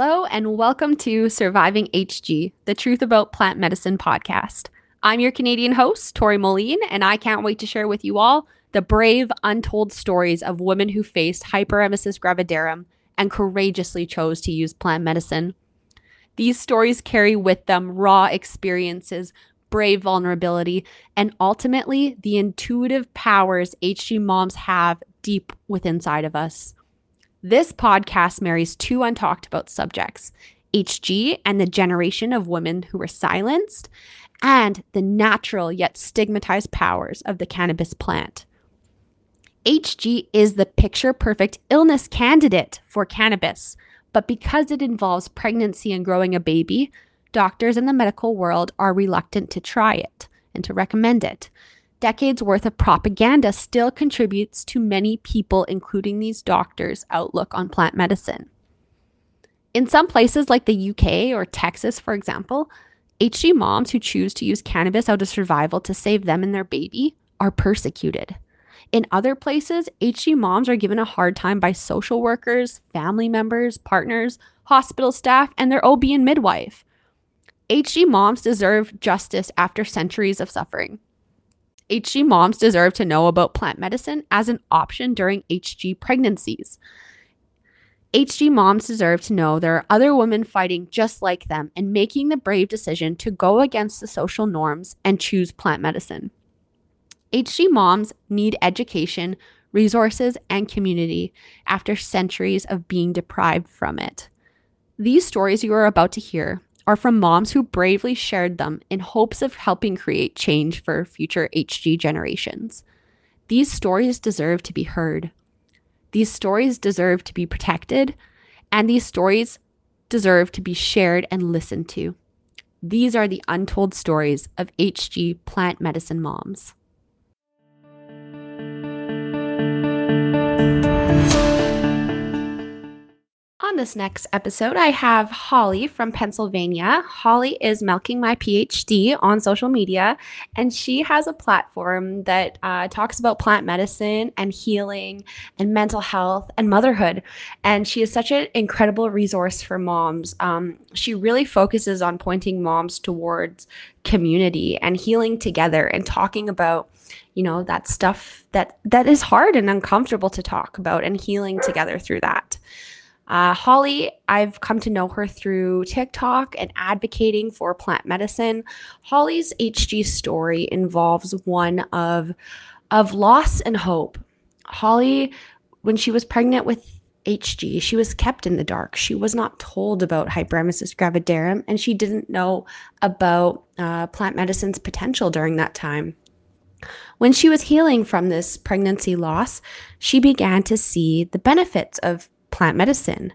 Hello, and welcome to Surviving HG, the Truth About Plant Medicine podcast. I'm your Canadian host, Tori Moline, and I can't wait to share with you all the brave, untold stories of women who faced hyperemesis gravidarum and courageously chose to use plant medicine. These stories carry with them raw experiences, brave vulnerability, and ultimately the intuitive powers HG moms have deep within inside of us. This podcast marries two untalked about subjects HG and the generation of women who were silenced, and the natural yet stigmatized powers of the cannabis plant. HG is the picture perfect illness candidate for cannabis, but because it involves pregnancy and growing a baby, doctors in the medical world are reluctant to try it and to recommend it decades worth of propaganda still contributes to many people, including these doctors' outlook on plant medicine. In some places like the UK or Texas, for example, HG moms who choose to use cannabis out of survival to save them and their baby are persecuted. In other places, HG moms are given a hard time by social workers, family members, partners, hospital staff, and their OB and midwife. HG moms deserve justice after centuries of suffering. HG moms deserve to know about plant medicine as an option during HG pregnancies. HG moms deserve to know there are other women fighting just like them and making the brave decision to go against the social norms and choose plant medicine. HG moms need education, resources, and community after centuries of being deprived from it. These stories you are about to hear are from moms who bravely shared them in hopes of helping create change for future HG generations. These stories deserve to be heard. These stories deserve to be protected, and these stories deserve to be shared and listened to. These are the untold stories of HG plant medicine moms. This next episode, I have Holly from Pennsylvania. Holly is milking my PhD on social media, and she has a platform that uh, talks about plant medicine and healing and mental health and motherhood. And she is such an incredible resource for moms. Um, she really focuses on pointing moms towards community and healing together and talking about you know that stuff that that is hard and uncomfortable to talk about and healing together through that uh, Holly, I've come to know her through TikTok and advocating for plant medicine. Holly's HG story involves one of of loss and hope. Holly, when she was pregnant with HG, she was kept in the dark. She was not told about hyperemesis gravidarum, and she didn't know about uh, plant medicine's potential during that time. When she was healing from this pregnancy loss, she began to see the benefits of plant medicine.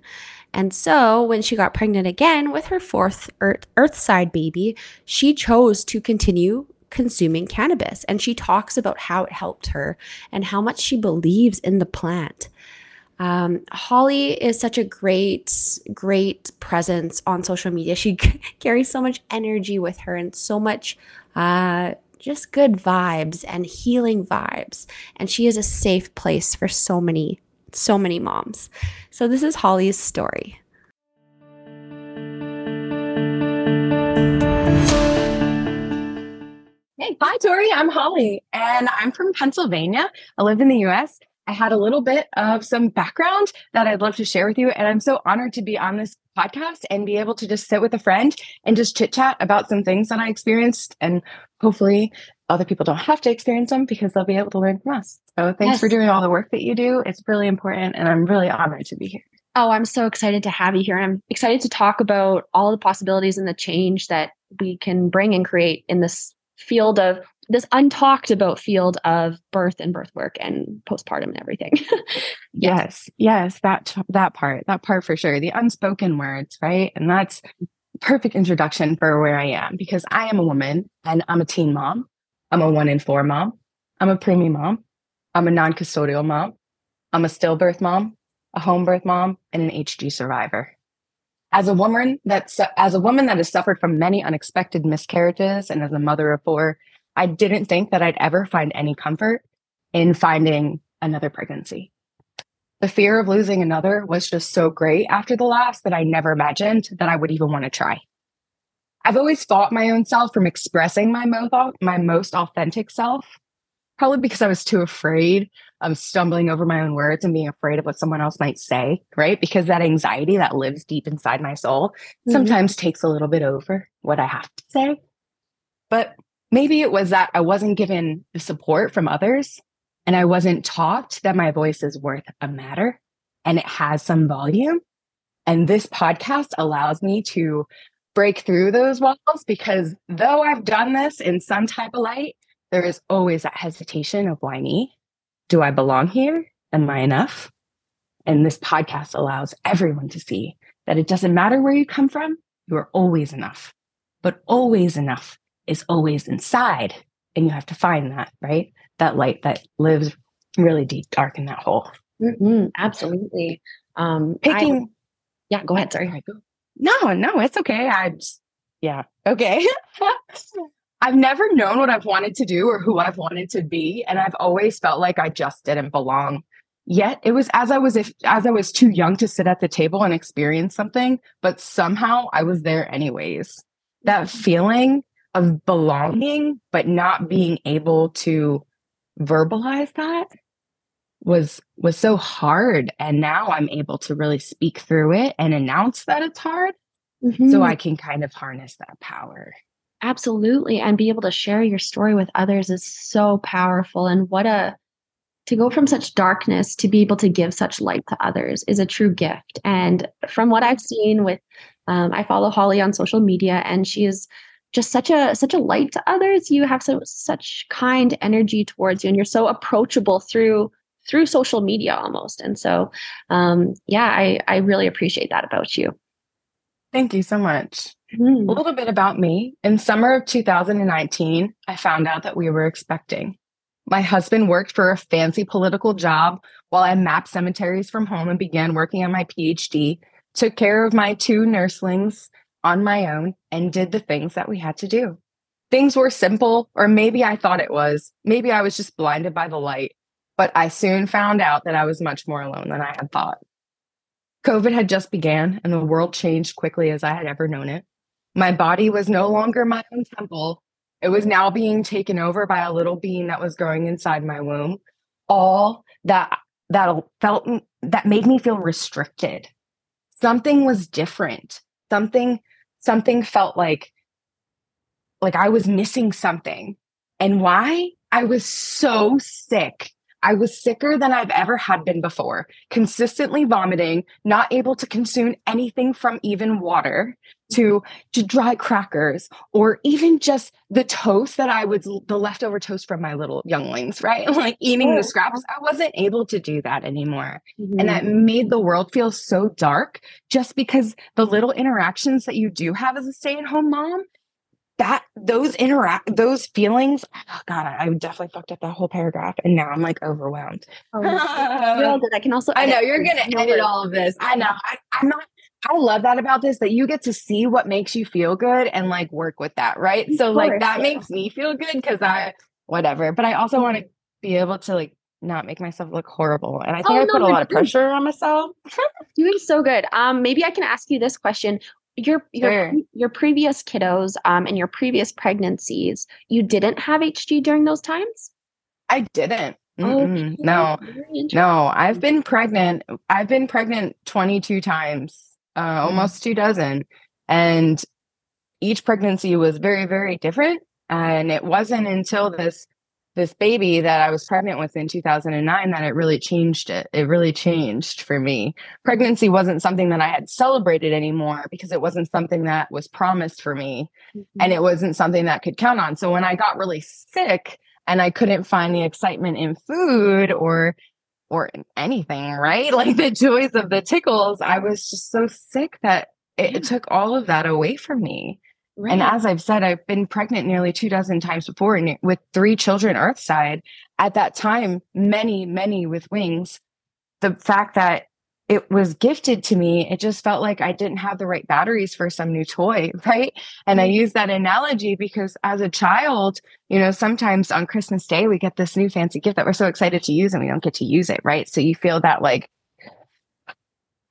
And so when she got pregnant again with her fourth earth, Earthside baby, she chose to continue consuming cannabis. And she talks about how it helped her and how much she believes in the plant. Um, Holly is such a great, great presence on social media. She carries so much energy with her and so much uh, just good vibes and healing vibes. And she is a safe place for so many so many moms. So, this is Holly's story. Hey, hi, Tori. I'm Holly, and I'm from Pennsylvania. I live in the US. I had a little bit of some background that I'd love to share with you. And I'm so honored to be on this podcast and be able to just sit with a friend and just chit chat about some things that I experienced. And hopefully, other people don't have to experience them because they'll be able to learn from us. So thanks yes. for doing all the work that you do. It's really important and I'm really honored to be here. Oh, I'm so excited to have you here. And I'm excited to talk about all the possibilities and the change that we can bring and create in this field of this untalked about field of birth and birth work and postpartum and everything. yes. yes, yes, that that part, that part for sure. The unspoken words, right? And that's perfect introduction for where I am because I am a woman and I'm a teen mom I'm a one in four mom. I'm a preemie mom. I'm a non custodial mom. I'm a stillbirth mom, a home birth mom, and an HG survivor. As a woman that's as a woman that has suffered from many unexpected miscarriages and as a mother of four, I didn't think that I'd ever find any comfort in finding another pregnancy. the fear of losing another was just so great after the last that I never imagined that I would even want to try. I've always fought my own self from expressing my most, my most authentic self, probably because I was too afraid of stumbling over my own words and being afraid of what someone else might say, right? Because that anxiety that lives deep inside my soul mm-hmm. sometimes takes a little bit over what I have to say. But maybe it was that I wasn't given the support from others and I wasn't taught that my voice is worth a matter and it has some volume. And this podcast allows me to break through those walls because though I've done this in some type of light, there is always that hesitation of why me? Do I belong here? Am I enough? And this podcast allows everyone to see that it doesn't matter where you come from, you are always enough. But always enough is always inside. And you have to find that, right? That light that lives really deep, dark in that hole. Mm-hmm, absolutely. Um, Picking, I, yeah, go ahead. Sorry. No, no, it's okay. I yeah, okay. I've never known what I've wanted to do or who I've wanted to be, and I've always felt like I just didn't belong. Yet it was as I was if as I was too young to sit at the table and experience something, but somehow I was there anyways. That feeling of belonging, but not being able to verbalize that was was so hard. And now i'm able to really speak through it and announce that it's hard mm-hmm. so i can kind of harness that power. Absolutely and be able to share your story with others is so powerful and what a to go from such darkness to be able to give such light to others is a true gift. And from what i've seen with um, i follow holly on social media and she is just such a such a light to others you have so such kind energy towards you and you're so approachable through through social media almost. And so, um, yeah, I, I really appreciate that about you. Thank you so much. Mm. A little bit about me. In summer of 2019, I found out that we were expecting. My husband worked for a fancy political job while I mapped cemeteries from home and began working on my PhD, took care of my two nurslings on my own, and did the things that we had to do. Things were simple, or maybe I thought it was. Maybe I was just blinded by the light. But I soon found out that I was much more alone than I had thought. COVID had just began and the world changed quickly as I had ever known it. My body was no longer my own temple. It was now being taken over by a little being that was growing inside my womb. All that that felt that made me feel restricted. Something was different. Something something felt like like I was missing something. And why? I was so sick I was sicker than I've ever had been before, consistently vomiting, not able to consume anything from even water to, to dry crackers or even just the toast that I was the leftover toast from my little younglings, right? Like eating the scraps. I wasn't able to do that anymore. Mm-hmm. And that made the world feel so dark just because the little interactions that you do have as a stay at home mom that those interact those feelings oh god I, I, definitely fucked up that whole paragraph and now i'm like overwhelmed. Oh, i can also i know you're gonna edit all of this. I know. I, i'm not i love that about this that you get to see what makes you feel good and like work with that right? Of so course, like that yeah. makes me feel good because i whatever. But i also want to be able to like not make myself look horrible. And I think oh, I put a lot of pressure on myself. doing so good. Um, maybe I can ask you this question your your sure. your previous kiddos um and your previous pregnancies you didn't have hg during those times i didn't okay. no no i've been pregnant i've been pregnant 22 times uh mm. almost two dozen and each pregnancy was very very different and it wasn't until this this baby that I was pregnant with in 2009 that it really changed it. It really changed for me. Pregnancy wasn't something that I had celebrated anymore because it wasn't something that was promised for me mm-hmm. and it wasn't something that could count on. So when I got really sick and I couldn't find the excitement in food or or anything, right? Like the joys of the tickles, I was just so sick that it, it took all of that away from me. Right. And as I've said, I've been pregnant nearly two dozen times before and with three children earthside. At that time, many, many with wings. The fact that it was gifted to me, it just felt like I didn't have the right batteries for some new toy, right? And I use that analogy because as a child, you know, sometimes on Christmas Day, we get this new fancy gift that we're so excited to use and we don't get to use it, right? So you feel that like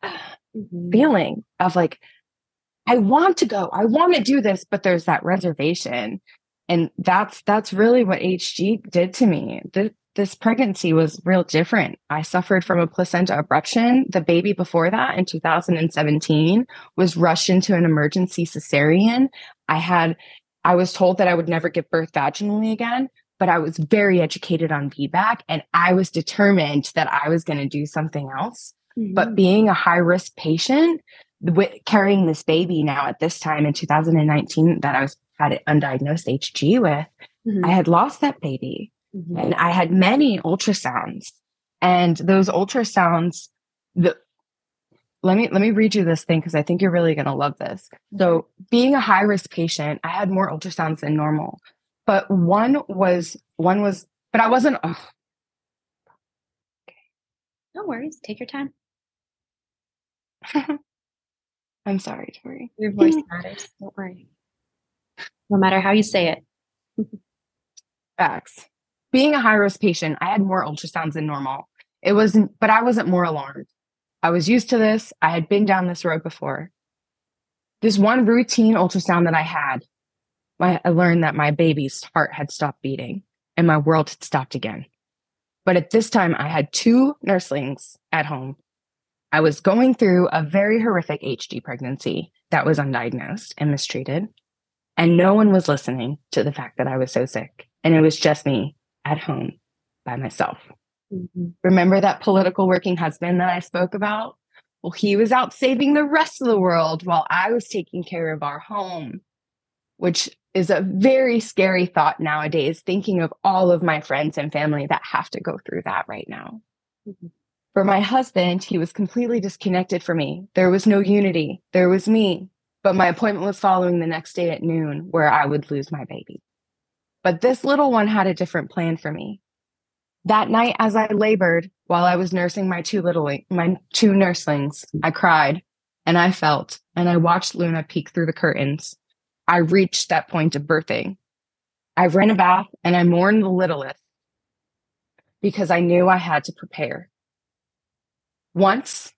mm-hmm. feeling of like, I want to go, I want to do this, but there's that reservation. And that's that's really what HG did to me. The, this pregnancy was real different. I suffered from a placenta abruption. The baby before that in 2017 was rushed into an emergency cesarean. I had I was told that I would never give birth vaginally again, but I was very educated on VBAC and I was determined that I was going to do something else. Mm-hmm. But being a high risk patient, with carrying this baby now at this time in 2019 that I was had undiagnosed HG with, mm-hmm. I had lost that baby. Mm-hmm. And I had many ultrasounds. And those ultrasounds, the let me let me read you this thing because I think you're really gonna love this. So being a high risk patient, I had more ultrasounds than normal. But one was one was, but I wasn't oh. No worries. Take your time. I'm sorry, Tori. Your voice matters. Don't worry. No matter how you say it. Facts being a high risk patient, I had more ultrasounds than normal. It wasn't, but I wasn't more alarmed. I was used to this. I had been down this road before. This one routine ultrasound that I had, I learned that my baby's heart had stopped beating and my world had stopped again. But at this time, I had two nurslings at home. I was going through a very horrific HG pregnancy that was undiagnosed and mistreated. And no one was listening to the fact that I was so sick. And it was just me at home by myself. Mm-hmm. Remember that political working husband that I spoke about? Well, he was out saving the rest of the world while I was taking care of our home, which is a very scary thought nowadays, thinking of all of my friends and family that have to go through that right now. Mm-hmm. For my husband, he was completely disconnected from me. There was no unity. There was me. But my appointment was following the next day at noon, where I would lose my baby. But this little one had a different plan for me. That night, as I labored while I was nursing my two little, my two nurslings, I cried and I felt and I watched Luna peek through the curtains. I reached that point of birthing. I ran a bath and I mourned the littlest because I knew I had to prepare. Once,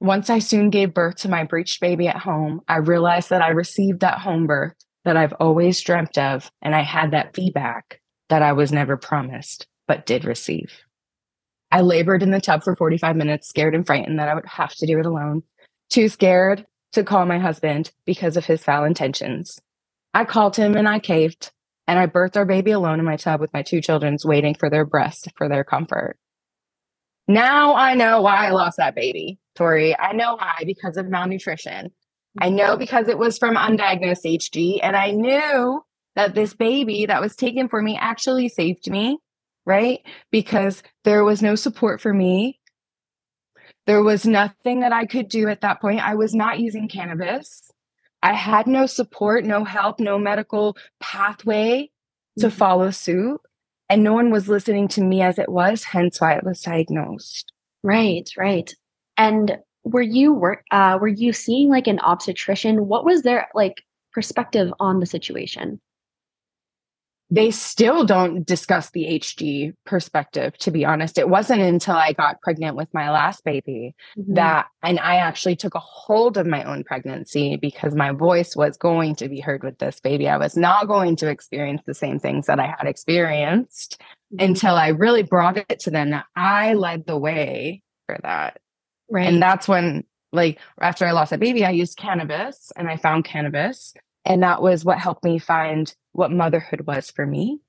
once I soon gave birth to my breached baby at home, I realized that I received that home birth that I've always dreamt of. And I had that VBAC that I was never promised, but did receive. I labored in the tub for 45 minutes, scared and frightened that I would have to do it alone, too scared to call my husband because of his foul intentions. I called him and I caved, and I birthed our baby alone in my tub with my two children's waiting for their breast for their comfort. Now I know why I lost that baby, Tori. I know why because of malnutrition. I know because it was from undiagnosed HG, and I knew that this baby that was taken for me actually saved me, right? Because there was no support for me. There was nothing that I could do at that point. I was not using cannabis. I had no support, no help, no medical pathway to mm-hmm. follow suit. And no one was listening to me as it was, hence why it was diagnosed. Right, right. And were you work uh were you seeing like an obstetrician what was their like perspective on the situation they still don't discuss the HG perspective, to be honest. It wasn't until I got pregnant with my last baby mm-hmm. that, and I actually took a hold of my own pregnancy because my voice was going to be heard with this baby. I was not going to experience the same things that I had experienced mm-hmm. until I really brought it to them that I led the way for that. Right. And that's when, like, after I lost a baby, I used cannabis and I found cannabis. And that was what helped me find what motherhood was for me.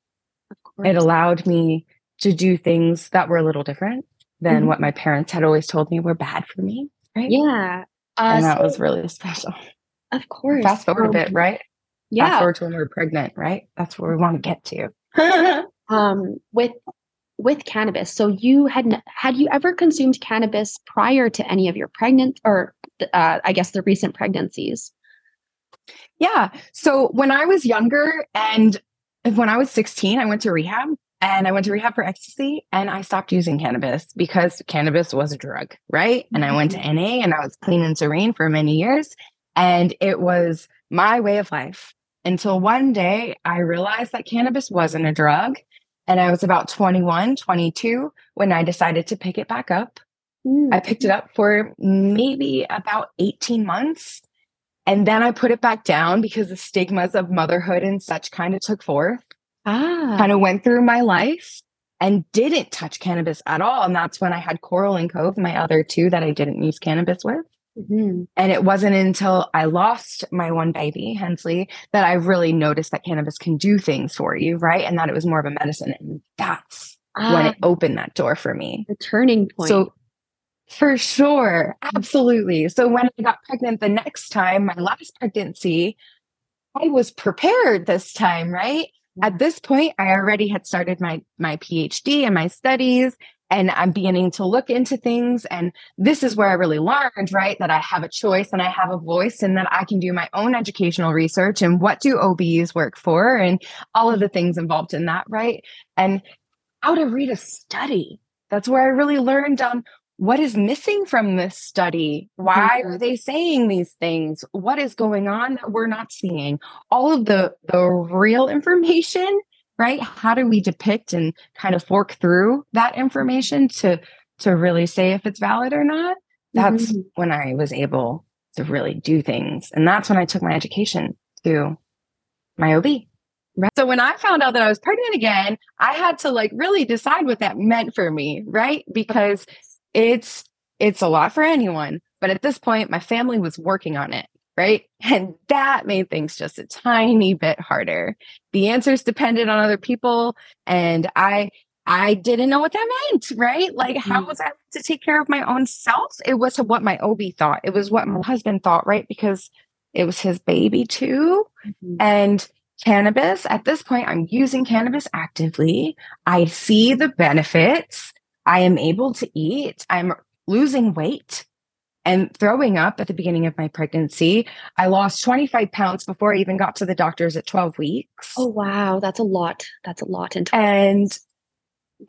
It allowed me to do things that were a little different than mm-hmm. what my parents had always told me were bad for me. Right. Yeah. Uh, and that so, was really special. Of course. Fast forward um, a bit, right? Yeah. Fast forward to when we are pregnant, right? That's where we want to get to. um, with with cannabis. So you had had you ever consumed cannabis prior to any of your pregnant or uh, I guess the recent pregnancies? Yeah. So when I was younger and when I was 16, I went to rehab and I went to rehab for ecstasy and I stopped using cannabis because cannabis was a drug, right? And I went to mm-hmm. NA and I was clean and serene for many years. And it was my way of life until one day I realized that cannabis wasn't a drug and I was about 21, 22 when I decided to pick it back up. Mm. I picked it up for maybe about 18 months. And then I put it back down because the stigmas of motherhood and such kind of took forth, Ah. kind of went through my life and didn't touch cannabis at all. And that's when I had Coral and Cove, my other two that I didn't use cannabis with. Mhm. And it wasn't until I lost my one baby, Hensley, that I really noticed that cannabis can do things for you, right? And that it was more of a medicine. And that's when Ah, it opened that door for me. the turning point. So, for sure, absolutely. So, when I got pregnant the next time, my last pregnancy, I was prepared this time, right? At this point, I already had started my my PhD and my studies, and I'm beginning to look into things. And this is where I really learned, right, that I have a choice and I have a voice, and that I can do my own educational research and what do OBs work for, and all of the things involved in that, right? And how to read a study. That's where I really learned um, what is missing from this study. Why are Mhm. they saying these things? What is going on that we're not seeing? All of the the real information, right? How do we depict and kind of fork through that information to to really say if it's valid or not? That's Mhm. when I was able to really do things, and that's when I took my education to my OB. Right. So when I found out that I was pregnant again, I had to like really decide what that meant for me, right? Because it's it's a lot for anyone, but at this point my family was working on it, right? And that made things just a tiny bit harder. The answers depended on other people and I I didn't know what that meant, right? Like how Mhm. was I to take care of my own self? It was what my OB thought. It was what my husband thought, right? Because it was his baby too. Mhm. And cannabis, at this point, I'm using cannabis actively. I see the benefits. I am able to eat. I'm losing weight and throwing up at the beginning of my pregnancy. I lost 25 pounds before I even got to the doctors at 12 weeks. Oh wow, that's a lot. That's a lot. And And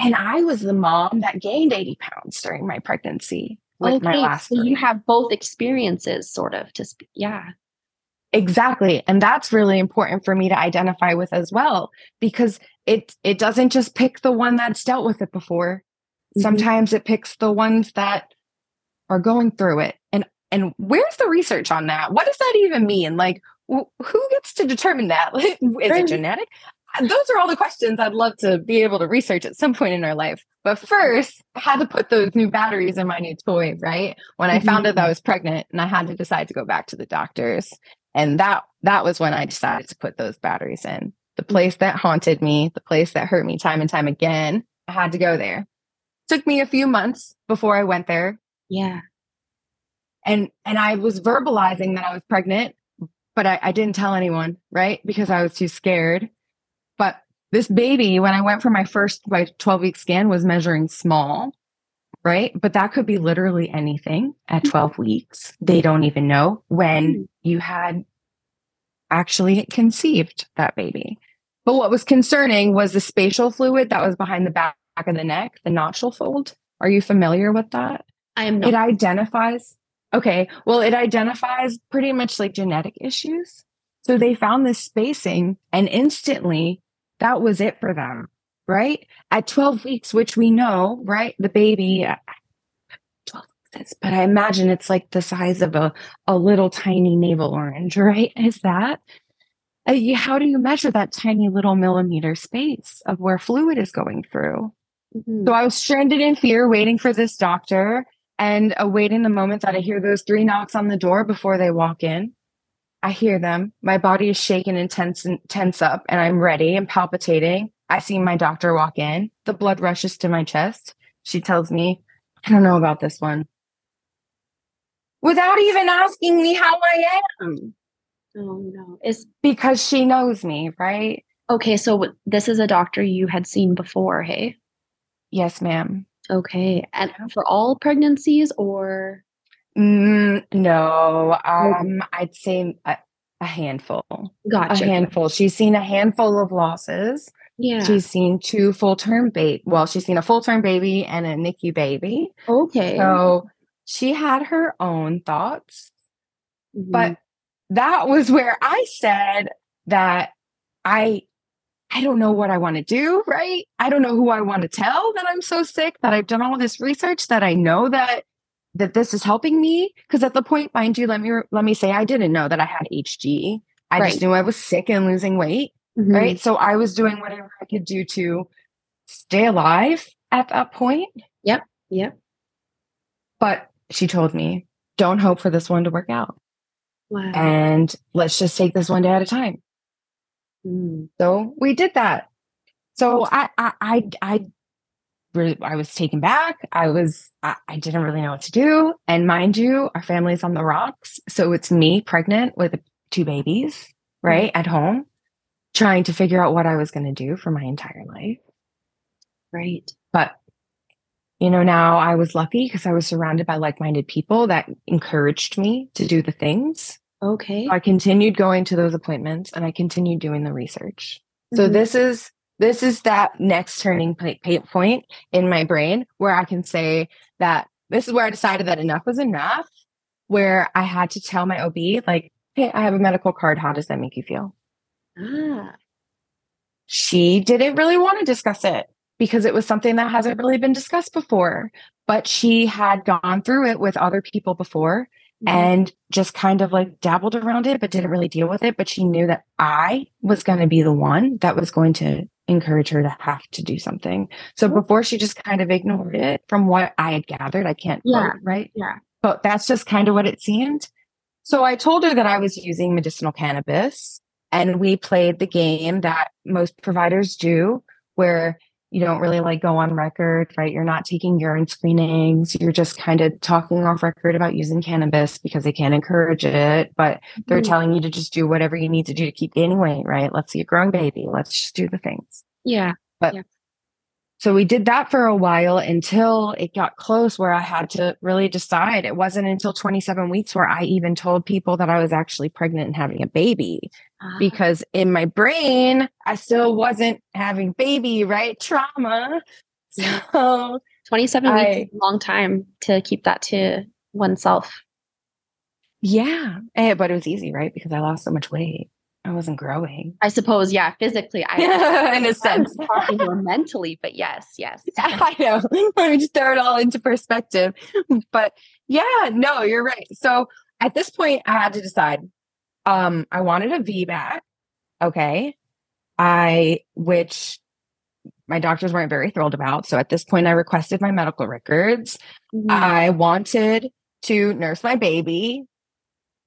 and I was the mom that gained 80 pounds during my pregnancy with my last so you have both experiences, sort of. To sp- yeah. Exactly. And that's really important for me to identify with as well because it it doesn't just pick the one that's dealt with it before. Mhm. Sometimes it picks the ones that are going through it. And and where's the research on that? What does that even mean? Like wh- who gets to determine that? Is it genetic? Those are all the questions I'd love to be able to research at some point in our life. But first, I had to put those new batteries in my new toy, right? When I found out that I was pregnant and I had to decide to go back to the doctors. And that that was when I decided to put those batteries in. The place that haunted me, the place that hurt me time and time again, I had to go there. Took me a few months before I went there Yeah. and and I was verbalizing that I was pregnant, but I, I didn't tell anyone, right? Because I was too scared. But this baby, when I went for my first my 12 week scan, was measuring small, right? But that could be literally anything at mm-hmm. 12 weeks. They don't even know when mm-hmm. you had actually conceived that baby. But what was concerning was the spatial fluid that was behind the back of the neck, the nuchal fold. Are you familiar with that? I am not. it identifies okay well it identifies pretty much like genetic issues so they found this spacing and instantly that was it for them right at 12 weeks which we know right the baby uh, 12 weeks but i imagine it's like the size of a, a little tiny navel orange right is that uh, how do you measure that tiny little millimeter space of where fluid is going through Mhm. so I was stranded in fear, waiting for this doctor and awaiting the moment that I hear those three knocks on the door before they walk in. I hear them. My body is shaking and tense and tense up, and I'm ready and palpitating. I see my doctor walk in. The blood rushes to my chest. She tells me, I don't know about this one. Without even asking me how I am, oh no. Is because she knows me, right? okay. So this is a doctor you had seen before, hey? Yes, ma'am. Okay. And for all pregnancies, or Mm, no, um, I'd say a, a handful. Gotcha. A handful. She's seen a handful of losses. Yeah. She's seen two full term baby. Well, she's seen a full term baby and a NICU baby. okay. So she had her own thoughts. Mhm. But that was where I said that I I don't know what I want to do, right? I don't know who I want to tell that I'm so sick, that I've done all this research, that I know that that this is helping me. Because at the point, mind you, let me let me say I didn't know that I had HG. I Right. just knew I was sick and losing weight, Mhm. right? So I was doing whatever I could do to stay alive at that point. Yep. Yep. But she told me, don't hope for this one to work out. Wow. And let's just take this one day at a time. Mm. So we did that. So I, I, I, I, I was taken back. I was, I, I didn't really know what to do. And mind you, our family's on the rocks. So it's me pregnant with two babies, right at home, trying to figure out what I was going to do for my entire life. Right. But, you know, now I was lucky because I was surrounded by like minded people that encouraged me to do the things. Okay. I continued going to those appointments and I continued doing the research. So Mhm. this is this is that next turning point in my brain where I can say that this is where I decided that enough was enough. Where I had to tell my OB like, "Hey, I have a medical card. How does that make you feel?" Ah. She didn't really want to discuss it because it was something that hasn't really been discussed before. But she had gone through it with other people before Mhm. and just kind of like dabbled around it, but didn't really deal with it. But she knew that I was going to be the one that was going to encourage her to have to do something. So before she just kind of ignored it from what I had gathered, I can't, Yeah. quote, right? Yeah. But that's just kind of what it seemed. So I told her that I was using medicinal cannabis and we played the game that most providers do where you don't really like go on record, right? You're not taking urine screenings. You're just kind of talking off record about using cannabis because they can't encourage it, but they're Mhm. telling you to just do whatever you need to do to keep gaining weight, right? Let's see a growing baby. Let's just do the things. Yeah. So we did that for a while until it got close where I had to really decide. It wasn't until 27 weeks where I even told people that I was actually pregnant and having a baby Ah. because in my brain, I still wasn't having baby, right? Trauma. So 27 weeks I- a long time to keep that to oneself. yeah, eh, but it was easy, right? Because I lost so much weight. I wasn't growing. I suppose, yeah, physically. I, in a sense. more mentally, but yes, yes. I know. Let me just throw it all into perspective. But yeah, no, you're right. So at this point, I had to decide. Um, I wanted a VBAC. Okay. I, which my doctors weren't very thrilled about. So at this point, I requested my medical records. Mhm. I wanted to nurse my baby.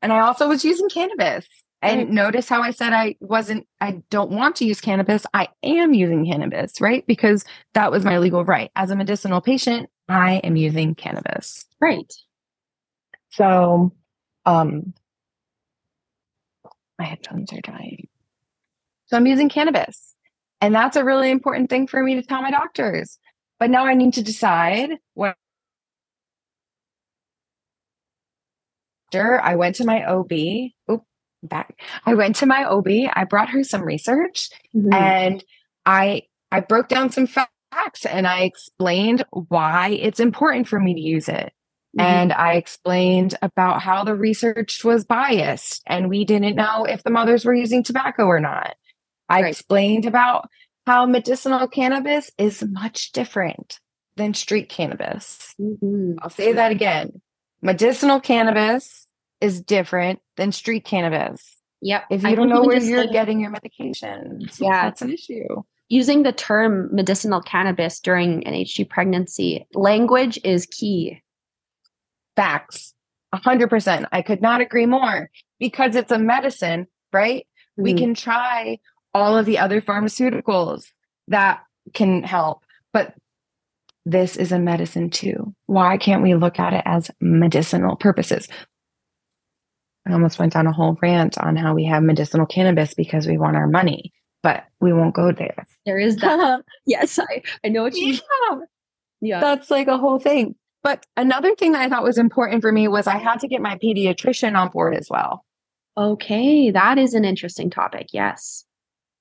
And I also was using cannabis. And Right. notice how I said I wasn't, I don't want to use cannabis. I am using cannabis, right? Because that was my legal right. As a medicinal patient, I am using cannabis. right. So, um, my headphones are dying. So I'm using cannabis. And that's a really important thing for me to tell my doctors. But now I need to decide what. I went to my OB. Oop, back. I went to my OB. I brought her some research Mhm. and I I broke down some facts and I explained why it's important for me to use it. Mhm. And I explained about how the research was biased and we didn't know if the mothers were using tobacco or not. I Right. explained about how medicinal cannabis is much different than street cannabis. Mhm. I'll say that again. Medicinal cannabis is different than street cannabis. Yep. If I you don't know where you're like, getting your medications, Yeah. that's an issue. using the term medicinal cannabis during an HG pregnancy, language is key. Facts. A hundred percent. I could not agree more because it's a medicine, right? We Mhm. can try all of the other pharmaceuticals that can help, but this is a medicine too. Why can't we look at it as medicinal purposes? I almost went down a whole rant on how we have medicinal cannabis because we want our money, but we won't go there. There is that. yes, I, I know what you yeah. Yeah. That's like a whole thing. But another thing that I thought was important for me was I had to get my pediatrician on board as well. Okay, that is an interesting topic. Yes.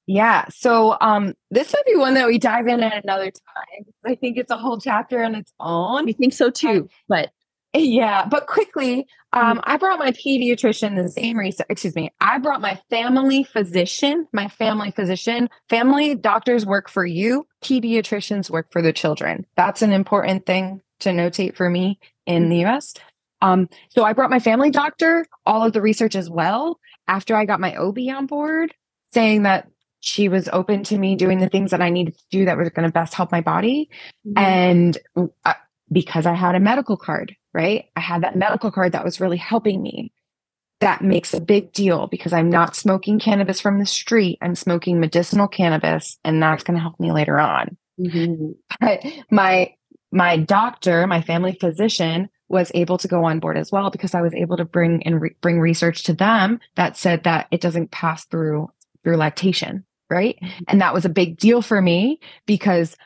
Yeah. So um this might be one that we dive in at another time. I think it's a whole chapter on its own. I think so too. But Yeah, but quickly, um, I brought my pediatrician the same research. Excuse me, I brought my family physician. My family physician, family doctors work for you. Pediatricians work for the children. That's an important thing to notate for me in the U.S. Um, so I brought my family doctor, all of the research as well. After I got my OB on board, saying that she was open to me doing the things that I needed to do that were going to best help my body, mm-hmm. and uh, because I had a medical card right? I had that medical card that was really helping me. That makes a big deal because I'm not smoking cannabis from the street. I'm smoking medicinal cannabis, and that's going to help me later on. Mm-hmm. But my my doctor, my family physician, was able to go on board as well because I was able to bring and re- bring research to them that said that it doesn't pass through through lactation, right? Mm-hmm. And that was a big deal for me because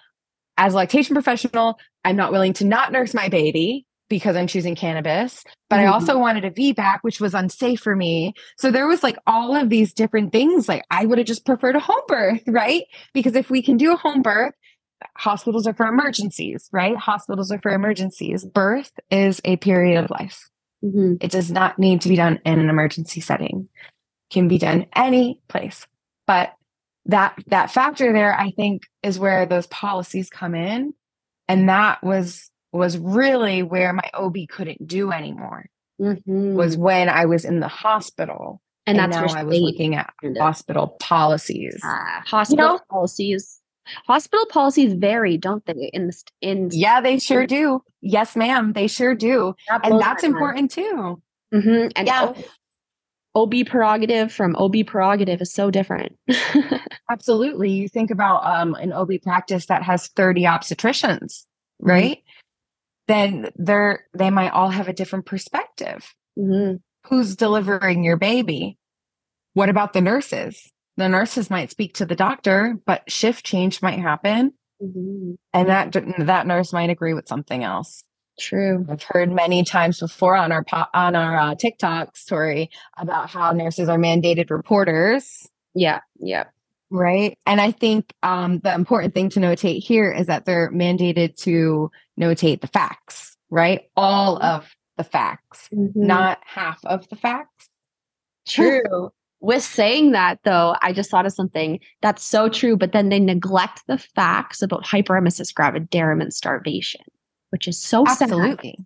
as a lactation professional, I'm not willing to not nurse my baby because I'm choosing cannabis, but mm-hmm. I also wanted a VBAC, which was unsafe for me. So there was like all of these different things. Like I would have just preferred a home birth, right? Because if we can do a home birth, hospitals are for emergencies, right? Hospitals are for emergencies. Birth is a period of life. Mm-hmm. It does not need to be done in an emergency setting. It can be done any place. But that that factor there, I think, is where those policies come in. And that was was really where my OB couldn't do anymore. Mm-hmm. Was when I was in the hospital. And, and that's now I was looking at hospital policies. Uh, hospital you know? policies. Hospital policies vary, don't they? In the in yeah, they sure do. Yes, ma'am, they sure do, that and that's important too. Mm-hmm. And yeah. OB prerogative from OB prerogative is so different. Absolutely. You think about um, an OB practice that has 30 obstetricians, mm-hmm. right? then they're they might all have a different perspective. Mm-hmm. Who's delivering your baby? What about the nurses? The nurses might speak to the doctor, but shift change might happen, mm-hmm. and that that nurse might agree with something else. True. I've heard many times before on our on our uh, TikTok story about how nurses are mandated reporters. Yeah, yeah right? And I think um, the important thing to notate here is that they're mandated to notate the facts, right? All mm-hmm. of the facts, mm-hmm. not half of the facts. True. With saying that, though, I just thought of something that's so true, but then they neglect the facts about hyperemesis gravidarum and starvation, which is so absolutely.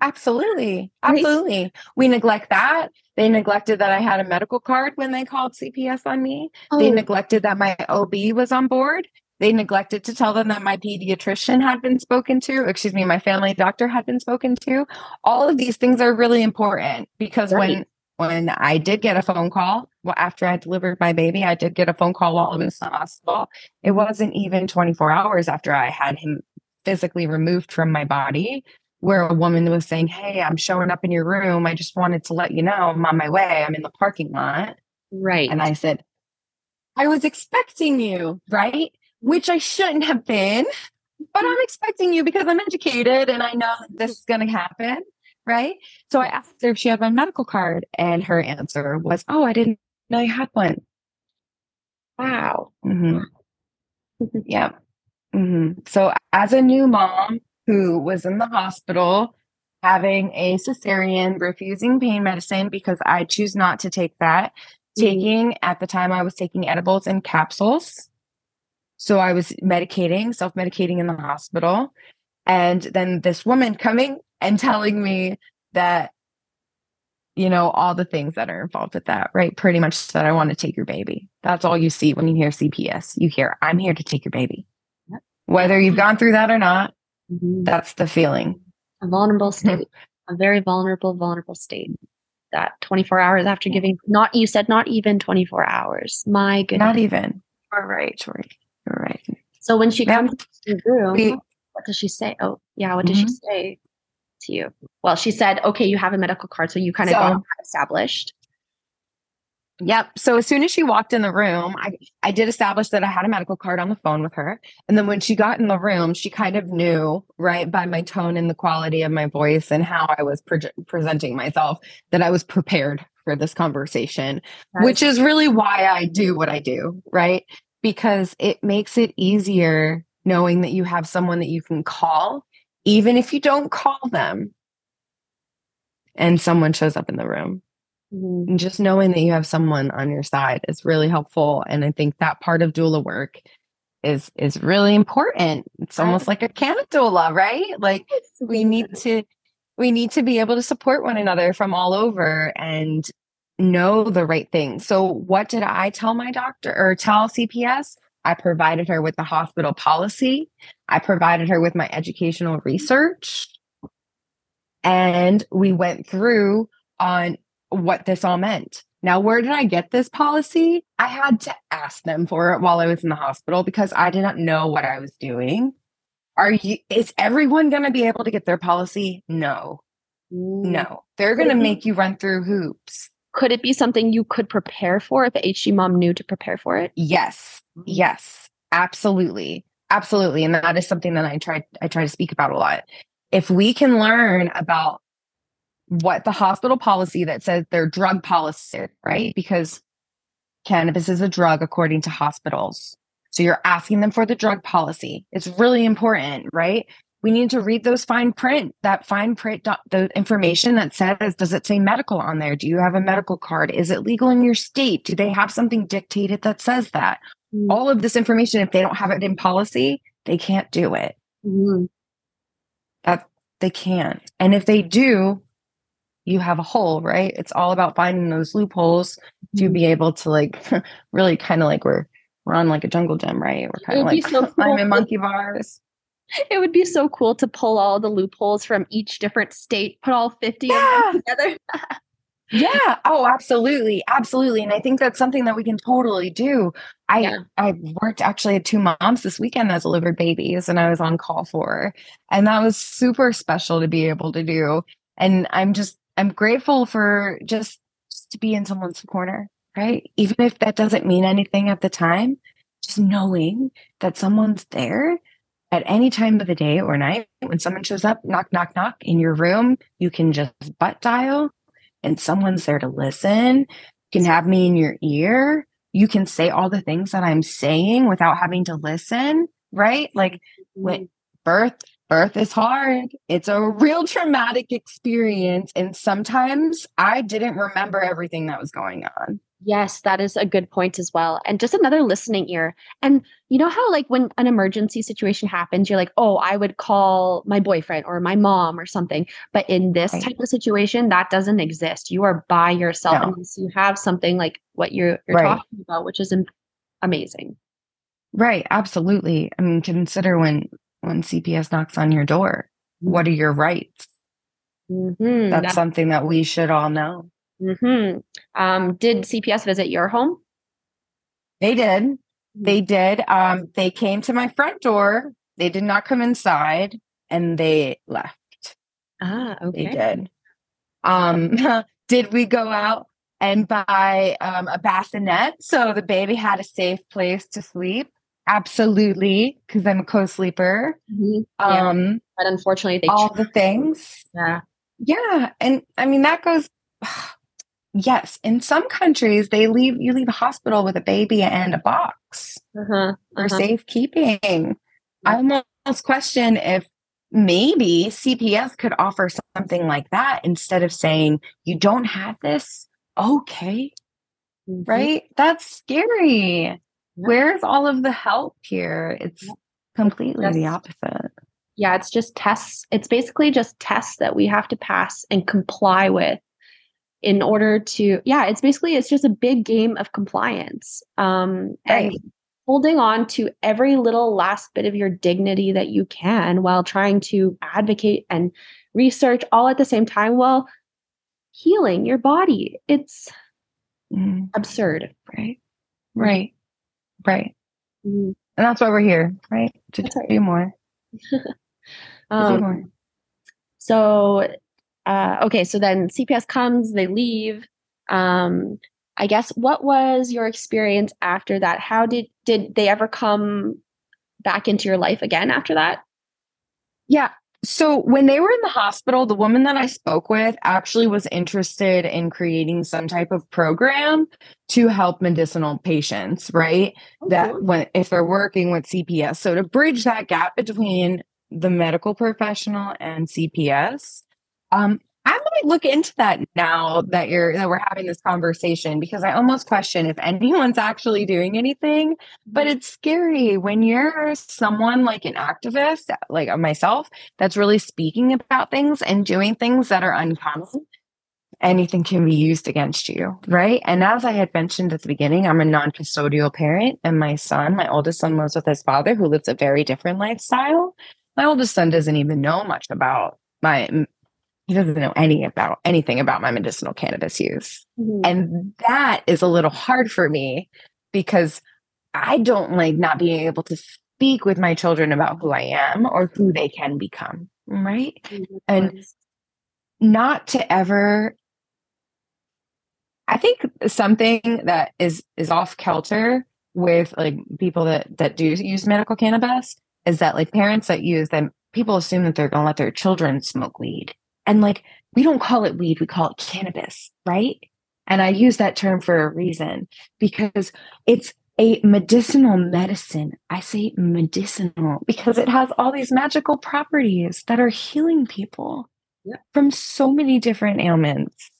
absolutely. Absolutely. Right? We neglect that. They neglected that I had a medical card when they called CPS on me. Oh. They neglected that my OB was on board. They neglected to tell them that my pediatrician had been spoken to, excuse me, my family doctor had been spoken to. All of these things are really important because right. when when I did get a phone call, well, after I delivered my baby, I did get a phone call while I was in the hospital. It wasn't even 24 hours after I had him physically removed from my body where a woman was saying, Hey, I'm showing up in your room. I just wanted to let you know I'm on my way. I'm in the parking lot. Right. And I said, I was expecting you, right? Which I shouldn't have been, but I'm expecting you because I'm educated and I know that this is going to happen. Right. So I asked her if she had my medical card, and her answer was, Oh, I didn't know you had one. Wow. Mm-hmm. yeah. Mm-hmm. So as a new mom, who was in the hospital having a cesarean, refusing pain medicine because I choose not to take that. Mm-hmm. Taking at the time I was taking edibles and capsules. So I was medicating, self medicating in the hospital. And then this woman coming and telling me that, you know, all the things that are involved with that, right? Pretty much that I want to take your baby. That's all you see when you hear CPS. You hear, I'm here to take your baby. Whether you've gone through that or not, Mm-hmm. That's the feeling. A vulnerable state, a very vulnerable, vulnerable state. That 24 hours after giving, not you said not even 24 hours. My goodness. Not even. You're right, Tori. You're. So when she comes to the room, we, what does she say? Oh, yeah. What does mm-hmm. she say to you? Well, she said, okay, you have a medical card. So you kind of so, got established. Yep. So as soon as she walked in the room, I, I did establish that I had a medical card on the phone with her. And then when she got in the room, she kind of knew, right, by my tone and the quality of my voice and how I was pre- presenting myself, that I was prepared for this conversation, which is really why I do what I do, right? Because it makes it easier knowing that you have someone that you can call, even if you don't call them, and someone shows up in the room. Mhm. And just knowing that you have someone on your side is really helpful. And I think that part of doula work is is really important. It's almost like a can camp doula, right? Like we need to we need to be able to support one another from all over and know the right thing. So what did I tell my doctor or tell CPS? I provided her with the hospital policy. I provided her with my educational research. And we went through on what this all meant. Now, where did I get this policy? I had to ask them for it while I was in the hospital because I didn't know what I was doing. Are you is everyone going to be able to get their policy? No. Mm. No. They're going to make you run through hoops. Could it be something you could prepare for if HG mom knew to prepare for it? Yes. Yes. Absolutely. Absolutely. And that is something that I try I try to speak about a lot. If we can learn about what the hospital policy that says their drug policy, right? Because cannabis is a drug according to hospitals. So you're asking them for the drug policy. It's really important, right? We need to read those fine print, that fine print, the information that says, does it say medical on there? Do you have a medical card? Is it legal in your state? Do they have something dictated that says that? Mm. All of this information, if they don't have it in policy, they can't do it. Mhm. That they can't. And if they do, you have a hole, right? It's all about finding those loopholes to Mhm. be able to like really kind of like we're we're on like a jungle gym, right? We're kind of like so climbing cool. monkey bars. It would be so cool to pull all the loopholes from each different state, put all 50 of them together. Yeah. Oh, absolutely. Absolutely. And I think that's something that we can totally do. I Yeah. I worked actually at two moms this weekend that delivered babies and I was on call for. And that was super special to be able to do. And I'm just I'm grateful for just just to be in someone's corner, right? Even if that doesn't mean anything at the time, just knowing that someone's there at any time of the day or night when someone shows up, knock, knock, knock in your room, you can just butt dial and someone's there to listen. You can have me in your ear. You can say all the things that I'm saying without having to listen, right? Like when mm-hmm. birth, birth is hard. It's a real traumatic experience. And sometimes I didn't remember everything that was going on. Yes, that is a good point as well. And just another listening ear. And you know how, like, when an emergency situation happens, you're like, oh, I would call my boyfriend or my mom or something. But in this Right. type of situation, that doesn't exist. You are by yourself No. unless you have something like what you're, you're Right. talking about, which is amazing. Right. Absolutely. I mean, consider when when CPS knocks on your door, what are your rights? Mhm, That's that- something that we should all know. mhm. Um, did CPS visit your home? They did. They did. Um, they came to my front door. They did not come inside and they left. Ah, okay. They did. Um, did we go out and buy um, a bassinet so the baby had a safe place to sleep? Absolutely, because I'm a co-sleeper. Mhm. Yeah, Um, but unfortunately, they all ch- the things. yeah. Yeah, and I mean that goes. Yes, in some countries they leave you leave a hospital with a baby and a box Uh-huh, for uh-huh. safekeeping. I almost question if maybe CPS could offer something like that instead of saying you don't have this. Okay, Mhm. right? That's scary. Where's all of the help here? It's completely the opposite. Yeah, it's just tests. It's basically just tests that we have to pass and comply with in order to yeah, it's basically it's just a big game of compliance. Um and Right. holding on to every little last bit of your dignity that you can while trying to advocate and research all at the same time while healing your body. It's Mm, absurd. right, right, right. Mhm. And that's why we're here, right? To right. do more. To do Um, more. So, uh, okay, so then CPS comes, they leave. Um, I guess what was your experience after that? How did did they ever come back into your life again after that? Yeah. So when they were in the hospital, the woman that I spoke with actually was interested in creating some type of program to help medicinal patients, right? that when if they're working with CPS. So to bridge that gap between the medical professional and CPS, um, look into that now that you're that we're having this conversation because I almost question if anyone's actually doing anything. But mm-hmm. it's scary when you're someone like an activist, like uh, myself, that's really speaking about things and doing things that are uncommon. Anything can be used against you, right? And as I had mentioned at the beginning, I'm a non custodial parent, and my son, my oldest son, lives with his father, who lives a very different lifestyle. My oldest son doesn't even know much about my he doesn't know any about anything about my medicinal cannabis use. Mm-hmm. And that is a little hard for me because I don't like not being able to speak with my children about who I am or who they can become. Right. Mm-hmm. And not to ever I think something that is is off kilter with like people that that do use medical cannabis is that like parents that use them people assume that they're going to let their children smoke weed and like, we don't call it weed, we call it cannabis, right? And I use that term for a reason because it's a medicinal medicine. I say medicinal because it has all these magical properties that are healing people yeah. from so many different ailments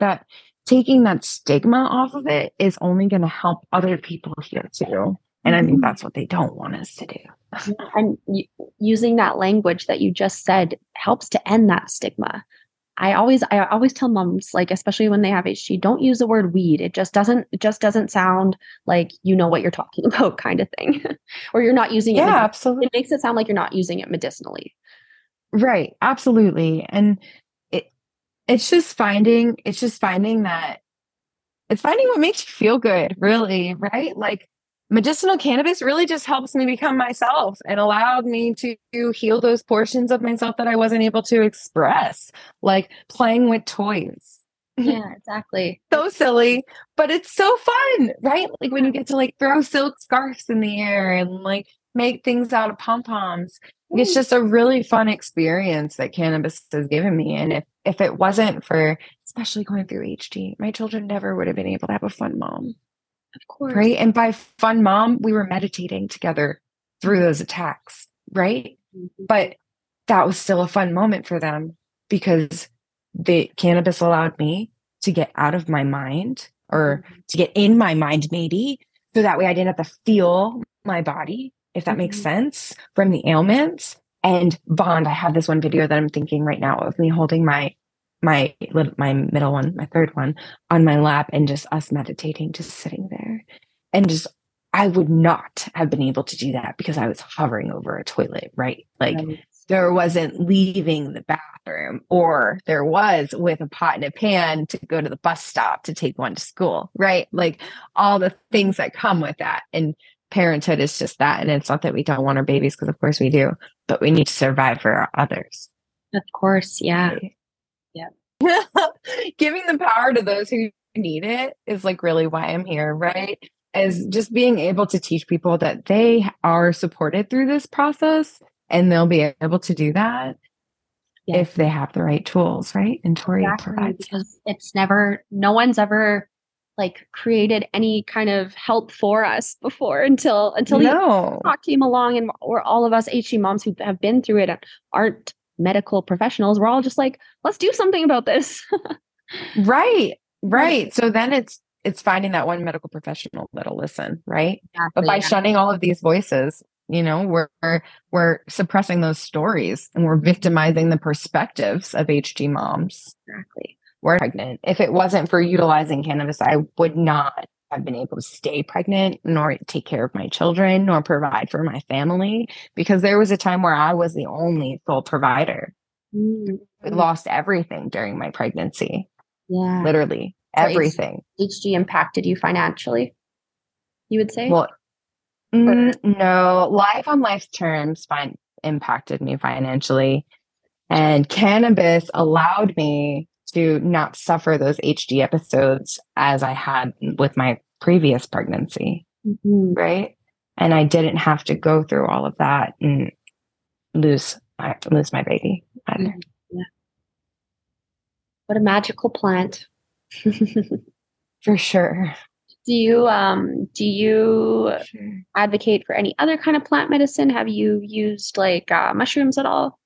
that taking that stigma off of it is only going to help other people here too. And I think mm-hmm. that's what they don't want us to do. and using that language that you just said helps to end that stigma. I always I always tell moms like especially when they have HG don't use the word weed it just doesn't it just doesn't sound like you know what you're talking about kind of thing or you're not using it Yeah, absolutely. It makes it sound like you're not using it medicinally. Right, absolutely. And it it's just finding it's just finding that it's finding what makes you feel good, really, right? Like medicinal cannabis really just helps me become myself and allowed me to heal those portions of myself that I wasn't able to express, like playing with toys. Yeah, exactly. so silly, but it's so fun, right? Like when you get to like throw silk scarves in the air and like make things out of pom poms. It's mm. just a really fun experience that cannabis has given me. And if, if it wasn't for, especially going through HG, my children never would have been able to have a fun mom. Of course. Right. And by fun mom, we were meditating together through those attacks. Right. Mm-hmm. But that was still a fun moment for them because the cannabis allowed me to get out of my mind or mm-hmm. to get in my mind, maybe. So that way I didn't have to feel my body, if that mm-hmm. makes sense, from the ailments and bond. I have this one video that I'm thinking right now of me holding my my my middle one, my third one, on my lap and just us meditating, just sitting there. And just I would not have been able to do that because I was hovering over a toilet, right? Like right. there wasn't leaving the bathroom, or there was with a pot and a pan to go to the bus stop to take one to school, right? Like all the things that come with that. And parenthood is just that. And it's not that we don't want our babies, because of course we do, but we need to survive for our others. Of course, yeah. Right? giving the power to those who need it is like really why I'm here, right? Is just being able to teach people that they are supported through this process and they'll be able to do that yes. if they have the right tools, right? And Tori exactly, provides because it's never no one's ever like created any kind of help for us before until until no. came along and or all of us HG moms who have been through it aren't medical professionals, we're all just like, let's do something about this. right. Right. So then it's it's finding that one medical professional that'll listen, right? Exactly, but by yeah. shunning all of these voices, you know, we're we're suppressing those stories and we're victimizing the perspectives of HG moms. Exactly. We're pregnant. If it wasn't for utilizing cannabis, I would not have been able to stay pregnant, nor take care of my children, nor provide for my family, because there was a time where I was the only sole provider. Mm-hmm. I lost everything during my pregnancy. Yeah. Literally so everything. HG impacted you financially, you would say? Well, mm, no, life on life's terms fine impacted me financially. And cannabis allowed me to not suffer those HG episodes as I had with my previous pregnancy. Mm-hmm. Right. And I didn't have to go through all of that and lose my lose my baby. Mm-hmm. Yeah. What a magical plant. For sure. Do you um do you sure. advocate for any other kind of plant medicine? Have you used like uh, mushrooms at all?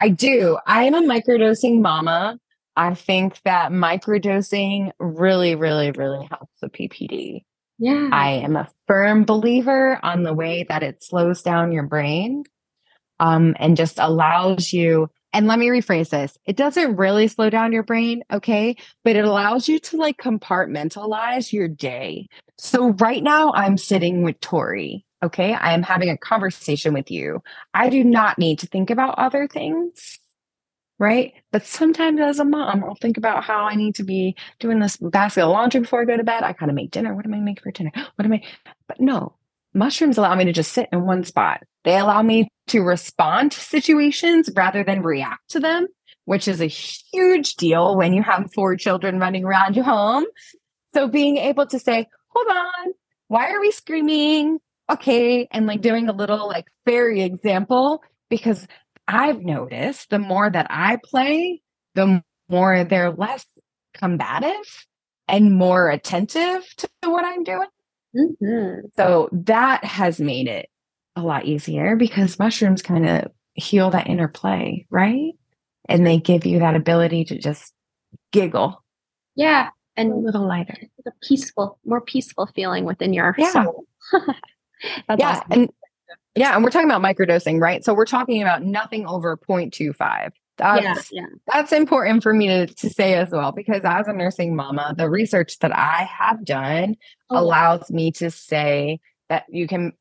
I do. I am a microdosing mama. I think that microdosing really, really, really helps the PPD. Yeah. I am a firm believer on the way that it slows down your brain um, and just allows you. And let me rephrase this it doesn't really slow down your brain, okay? But it allows you to like compartmentalize your day. So right now, I'm sitting with Tori, okay? I am having a conversation with you. I do not need to think about other things right? But sometimes as a mom, I'll think about how I need to be doing this basket of laundry before I go to bed. I gotta make dinner. What am I making for dinner? What am I? But no, mushrooms allow me to just sit in one spot. They allow me to respond to situations rather than react to them, which is a huge deal when you have four children running around your home. So being able to say, hold on, why are we screaming? Okay. And like doing a little like fairy example because I've noticed the more that I play, the more they're less combative and more attentive to what I'm doing. Mm-hmm. So that has made it a lot easier because mushrooms kind of heal that interplay, right? And they give you that ability to just giggle. Yeah. And a little lighter. A peaceful, more peaceful feeling within your yeah. soul. That's yeah. Awesome. And yeah, and we're talking about microdosing, right? So we're talking about nothing over 0.25. That's yeah, yeah. that's important for me to, to say as well because as a nursing mama, the research that I have done oh. allows me to say that you can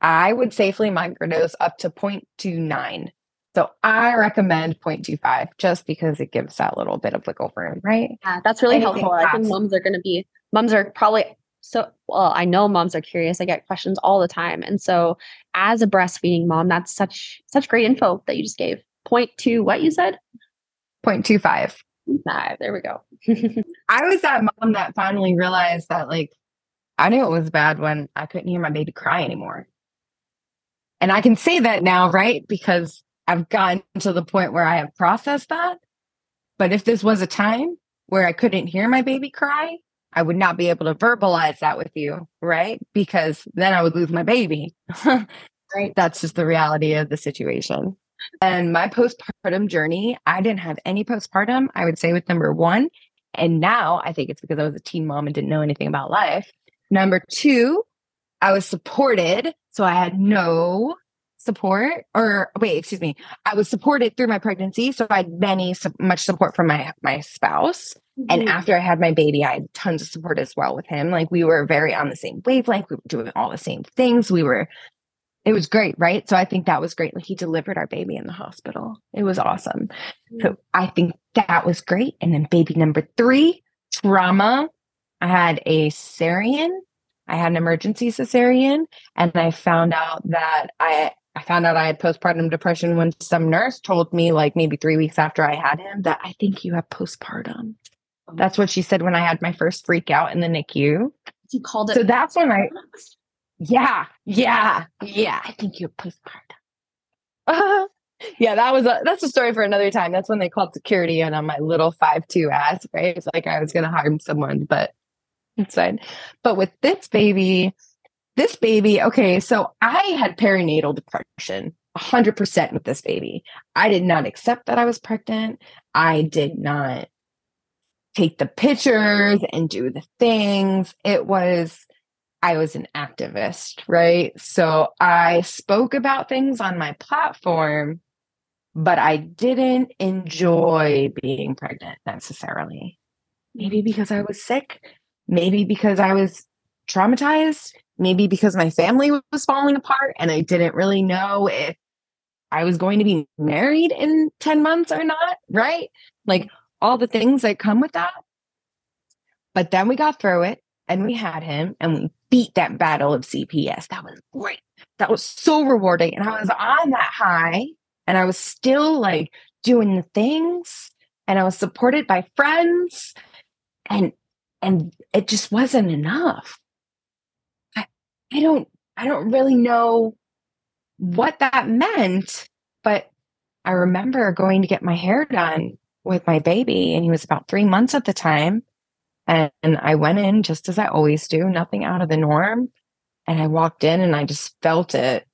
I would safely microdose up to 0.29. So I recommend 0.25 just because it gives that little bit of wiggle room, right? Yeah, that's really Anything helpful. I think moms are going to be moms are probably so well i know moms are curious i get questions all the time and so as a breastfeeding mom that's such such great info that you just gave. Point two what you said? 0.25 five there we go. I was that mom that finally realized that like i knew it was bad when i couldn't hear my baby cry anymore. And i can say that now right? Because i've gotten to the point where i have processed that. But if this was a time where i couldn't hear my baby cry I would not be able to verbalize that with you, right? Because then I would lose my baby. right. That's just the reality of the situation. And my postpartum journey, I didn't have any postpartum, I would say, with number one. And now I think it's because I was a teen mom and didn't know anything about life. Number two, I was supported. So I had no support or wait excuse me i was supported through my pregnancy so i had many much support from my my spouse. Mm-hmm. and after i had my baby i had tons of support as well with him. Like we were very on the same wavelength we were doing all the same things we were it was great right? So i think that was great. Like he delivered our baby in the hospital. It was awesome. Mm-hmm. so i think that was great. And then baby number three trauma. I had a cesarean. I had an emergency cesarean. And I found out that I I found out I had postpartum depression when some nurse told me, like maybe three weeks after I had him, that I think you have postpartum. Oh. That's what she said when I had my first freak out in the NICU. You called it. So that's when I, yeah, yeah, yeah. I think you're postpartum. Uh, yeah, that was a that's a story for another time. That's when they called security and on my little five two ass. Right, it's like I was gonna harm someone, but it's fine. But with this baby, this baby, okay, so I had perinatal depression 100% with this baby. I did not accept that I was pregnant. I did not take the pictures and do the things. It was, I was an activist, right? So I spoke about things on my platform, but I didn't enjoy being pregnant necessarily. Maybe because I was sick, maybe because I was traumatized, maybe because my family was falling apart and I didn't really know if I was going to be married in 10 months or not, right? Like all the things that come with that. But then we got through it and we had him and we beat that battle of CPS. That was great. That was so rewarding. And I was on that high and I was still like doing the things and I was supported by friends and and it just wasn't enough. I don't I don't really know what that meant, but I remember going to get my hair done with my baby and he was about 3 months at the time and, and I went in just as I always do, nothing out of the norm, and I walked in and I just felt it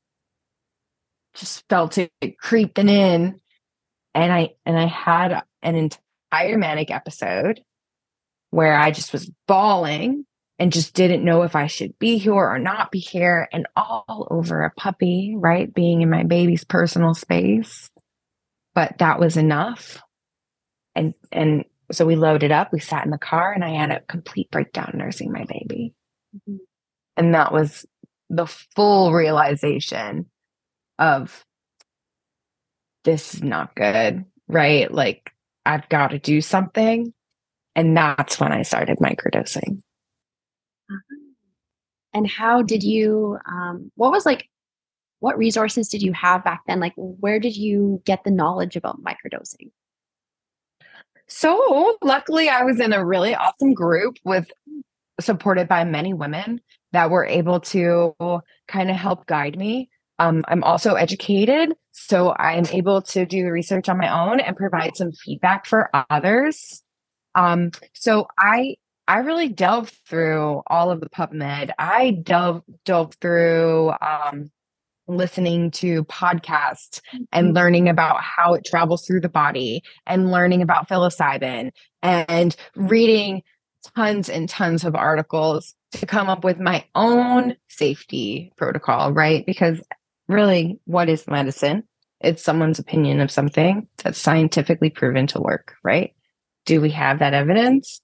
just felt it creeping in and I and I had an entire manic episode where I just was bawling and just didn't know if I should be here or not be here, and all over a puppy, right? Being in my baby's personal space. But that was enough. And and so we loaded up, we sat in the car, and I had a complete breakdown nursing my baby. Mm-hmm. And that was the full realization of this is not good, right? Like I've got to do something. And that's when I started microdosing. And how did you, um, what was like, what resources did you have back then? Like, where did you get the knowledge about microdosing? So, luckily, I was in a really awesome group with supported by many women that were able to kind of help guide me. Um, I'm also educated, so I'm able to do the research on my own and provide some feedback for others. Um, so I I really delved through all of the PubMed. I delved delved through um, listening to podcasts and mm-hmm. learning about how it travels through the body and learning about psilocybin and reading tons and tons of articles to come up with my own safety protocol, right? Because really, what is medicine? It's someone's opinion of something that's scientifically proven to work, right? Do we have that evidence?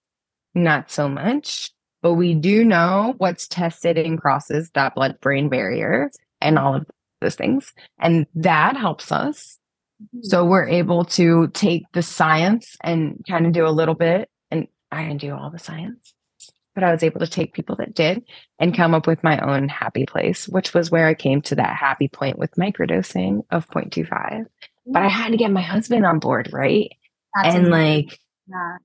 Not so much, but we do know what's tested and crosses that blood brain barrier and all of those things. And that helps us. Mm-hmm. So we're able to take the science and kind of do a little bit. And I didn't do all the science, but I was able to take people that did and come up with my own happy place, which was where I came to that happy point with microdosing of 0.25. But I had to get my husband on board, right? That's and amazing. like yeah.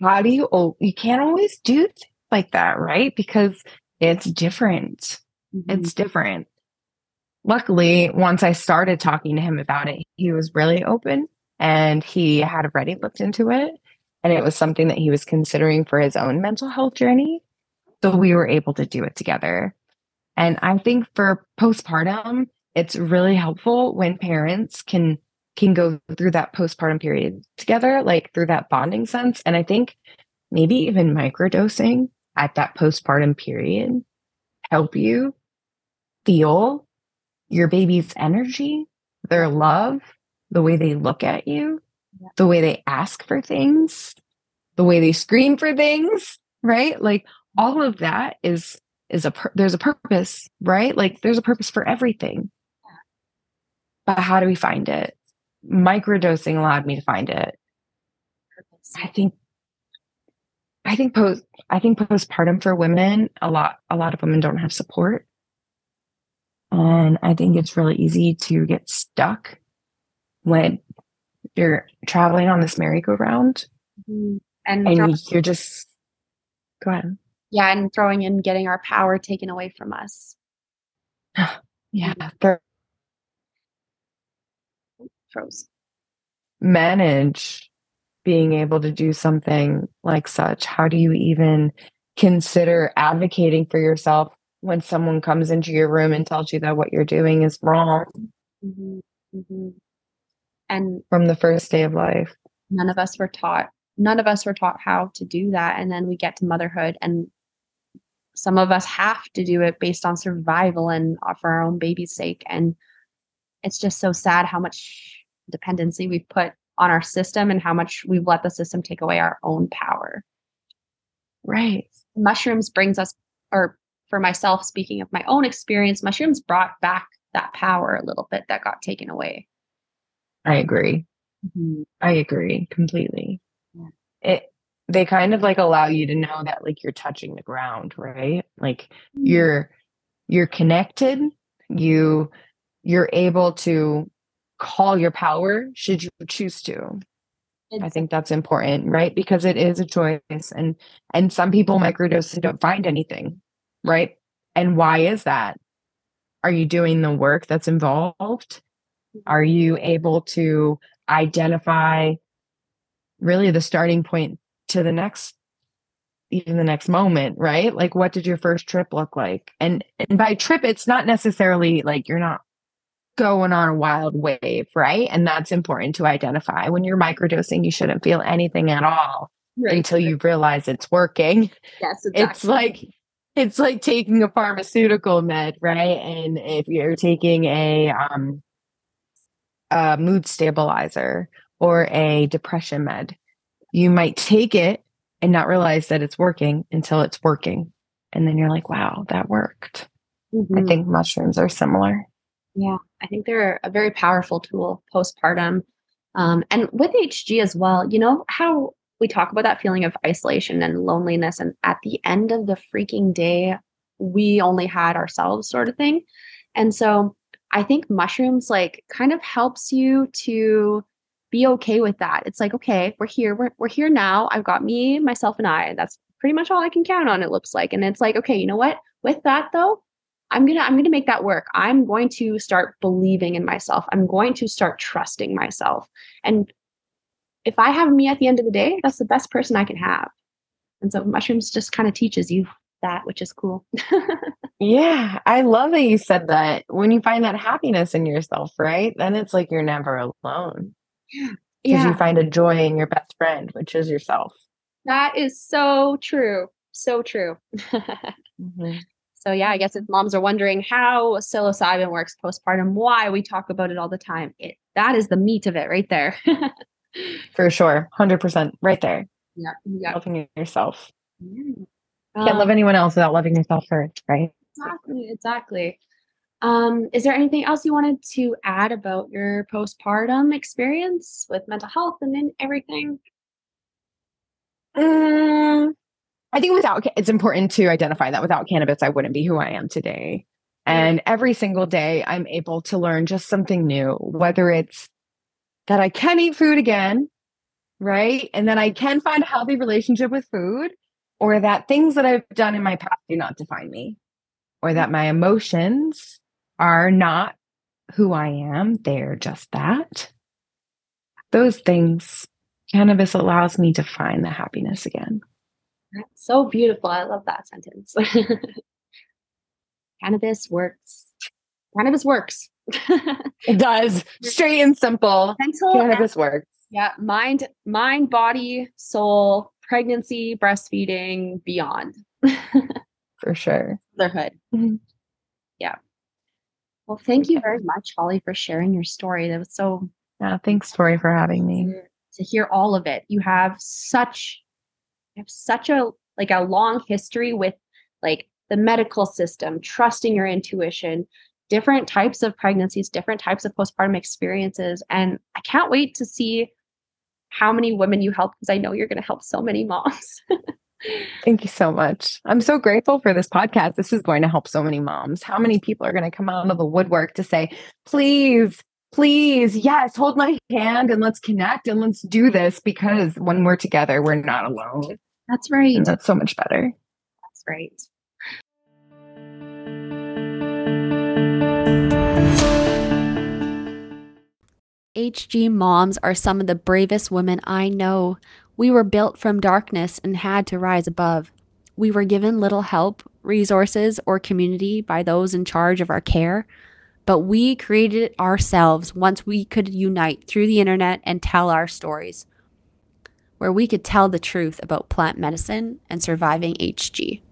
How do you, oh, you can't always do like that, right? Because it's different. Mm-hmm. It's different. Luckily, once I started talking to him about it, he was really open and he had already looked into it. And it was something that he was considering for his own mental health journey. So we were able to do it together. And I think for postpartum, it's really helpful when parents can can go through that postpartum period together, like through that bonding sense. And I think maybe even microdosing at that postpartum period help you feel your baby's energy, their love, the way they look at you, the way they ask for things, the way they scream for things, right? Like all of that is is a there's a purpose, right? Like there's a purpose for everything. But how do we find it? Microdosing allowed me to find it. I think I think post I think postpartum for women, a lot a lot of women don't have support. And I think it's really easy to get stuck when you're traveling on this merry-go-round. Mm-hmm. And, and you're just go ahead. Yeah, and throwing in getting our power taken away from us. yeah, froze. Manage being able to do something like such? How do you even consider advocating for yourself when someone comes into your room and tells you that what you're doing is wrong? Mm-hmm. Mm-hmm. And from the first day of life, none of us were taught. None of us were taught how to do that. And then we get to motherhood, and some of us have to do it based on survival and for our own baby's sake. And it's just so sad how much dependency we've put on our system and how much we've let the system take away our own power. Right. Mushrooms brings us, or for myself, speaking of my own experience, mushrooms brought back that power a little bit that got taken away. I agree. Mm-hmm. I agree completely. Yeah. It they kind of like allow you to know that like you're touching the ground, right? Like mm-hmm. you're you're connected, you you're able to call your power should you choose to. I think that's important right? Because it is a choice and and some people microdose and don't find anything right? And why is that? Are you doing the work that's involved? Are you able to identify really the starting point to the next even the next moment right? Like what did your first trip look like? And and by trip it's not necessarily like you're not going on a wild wave, right? And that's important to identify. When you're microdosing, you shouldn't feel anything at all right. until you realize it's working. Yes, exactly. It's like it's like taking a pharmaceutical med, right? And if you're taking a um a mood stabilizer or a depression med, you might take it and not realize that it's working until it's working. And then you're like, wow, that worked. Mm-hmm. I think mushrooms are similar. Yeah, I think they're a very powerful tool postpartum. Um, and with HG as well, you know how we talk about that feeling of isolation and loneliness. And at the end of the freaking day, we only had ourselves, sort of thing. And so I think mushrooms like kind of helps you to be okay with that. It's like, okay, we're here. We're, we're here now. I've got me, myself, and I. That's pretty much all I can count on, it looks like. And it's like, okay, you know what? With that though, I'm gonna I'm gonna make that work. I'm going to start believing in myself. I'm going to start trusting myself. And if I have me at the end of the day, that's the best person I can have. And so mushrooms just kind of teaches you that, which is cool. yeah, I love that you said that. When you find that happiness in yourself, right? Then it's like you're never alone. Yeah. Because you find a joy in your best friend, which is yourself. That is so true. So true. mm-hmm. So yeah, I guess if moms are wondering how psilocybin works postpartum, why we talk about it all the time, it that is the meat of it right there. For sure, hundred percent, right there. Yeah, yeah. Loving yourself. Yeah. Can't um, love anyone else without loving yourself first, right? Exactly, exactly. Um, is there anything else you wanted to add about your postpartum experience with mental health and then everything? Um, I think without it's important to identify that without cannabis, I wouldn't be who I am today. And every single day, I'm able to learn just something new, whether it's that I can eat food again, right? And then I can find a healthy relationship with food, or that things that I've done in my past do not define me, or that mm. my emotions are not who I am. They're just that. Those things, cannabis allows me to find the happiness again. That's so beautiful. I love that sentence. Cannabis works. Cannabis works. it does. Straight and simple. Mental Cannabis and, works. Yeah. Mind, mind, body, soul, pregnancy, breastfeeding, beyond. for sure. Motherhood. Mm-hmm. Yeah. Well, thank you very much, Holly, for sharing your story. That was so. Yeah, thanks, Tori, for having me. To hear all of it. You have such have such a like a long history with like the medical system, trusting your intuition, different types of pregnancies, different types of postpartum experiences. And I can't wait to see how many women you help because I know you're going to help so many moms. Thank you so much. I'm so grateful for this podcast. This is going to help so many moms. How many people are going to come out of the woodwork to say, please, please, yes, hold my hand and let's connect and let's do this because when we're together, we're not alone. That's right. And that's so much better. That's right. HG moms are some of the bravest women I know. We were built from darkness and had to rise above. We were given little help, resources, or community by those in charge of our care but we created it ourselves once we could unite through the internet and tell our stories, where we could tell the truth about plant medicine and surviving HG.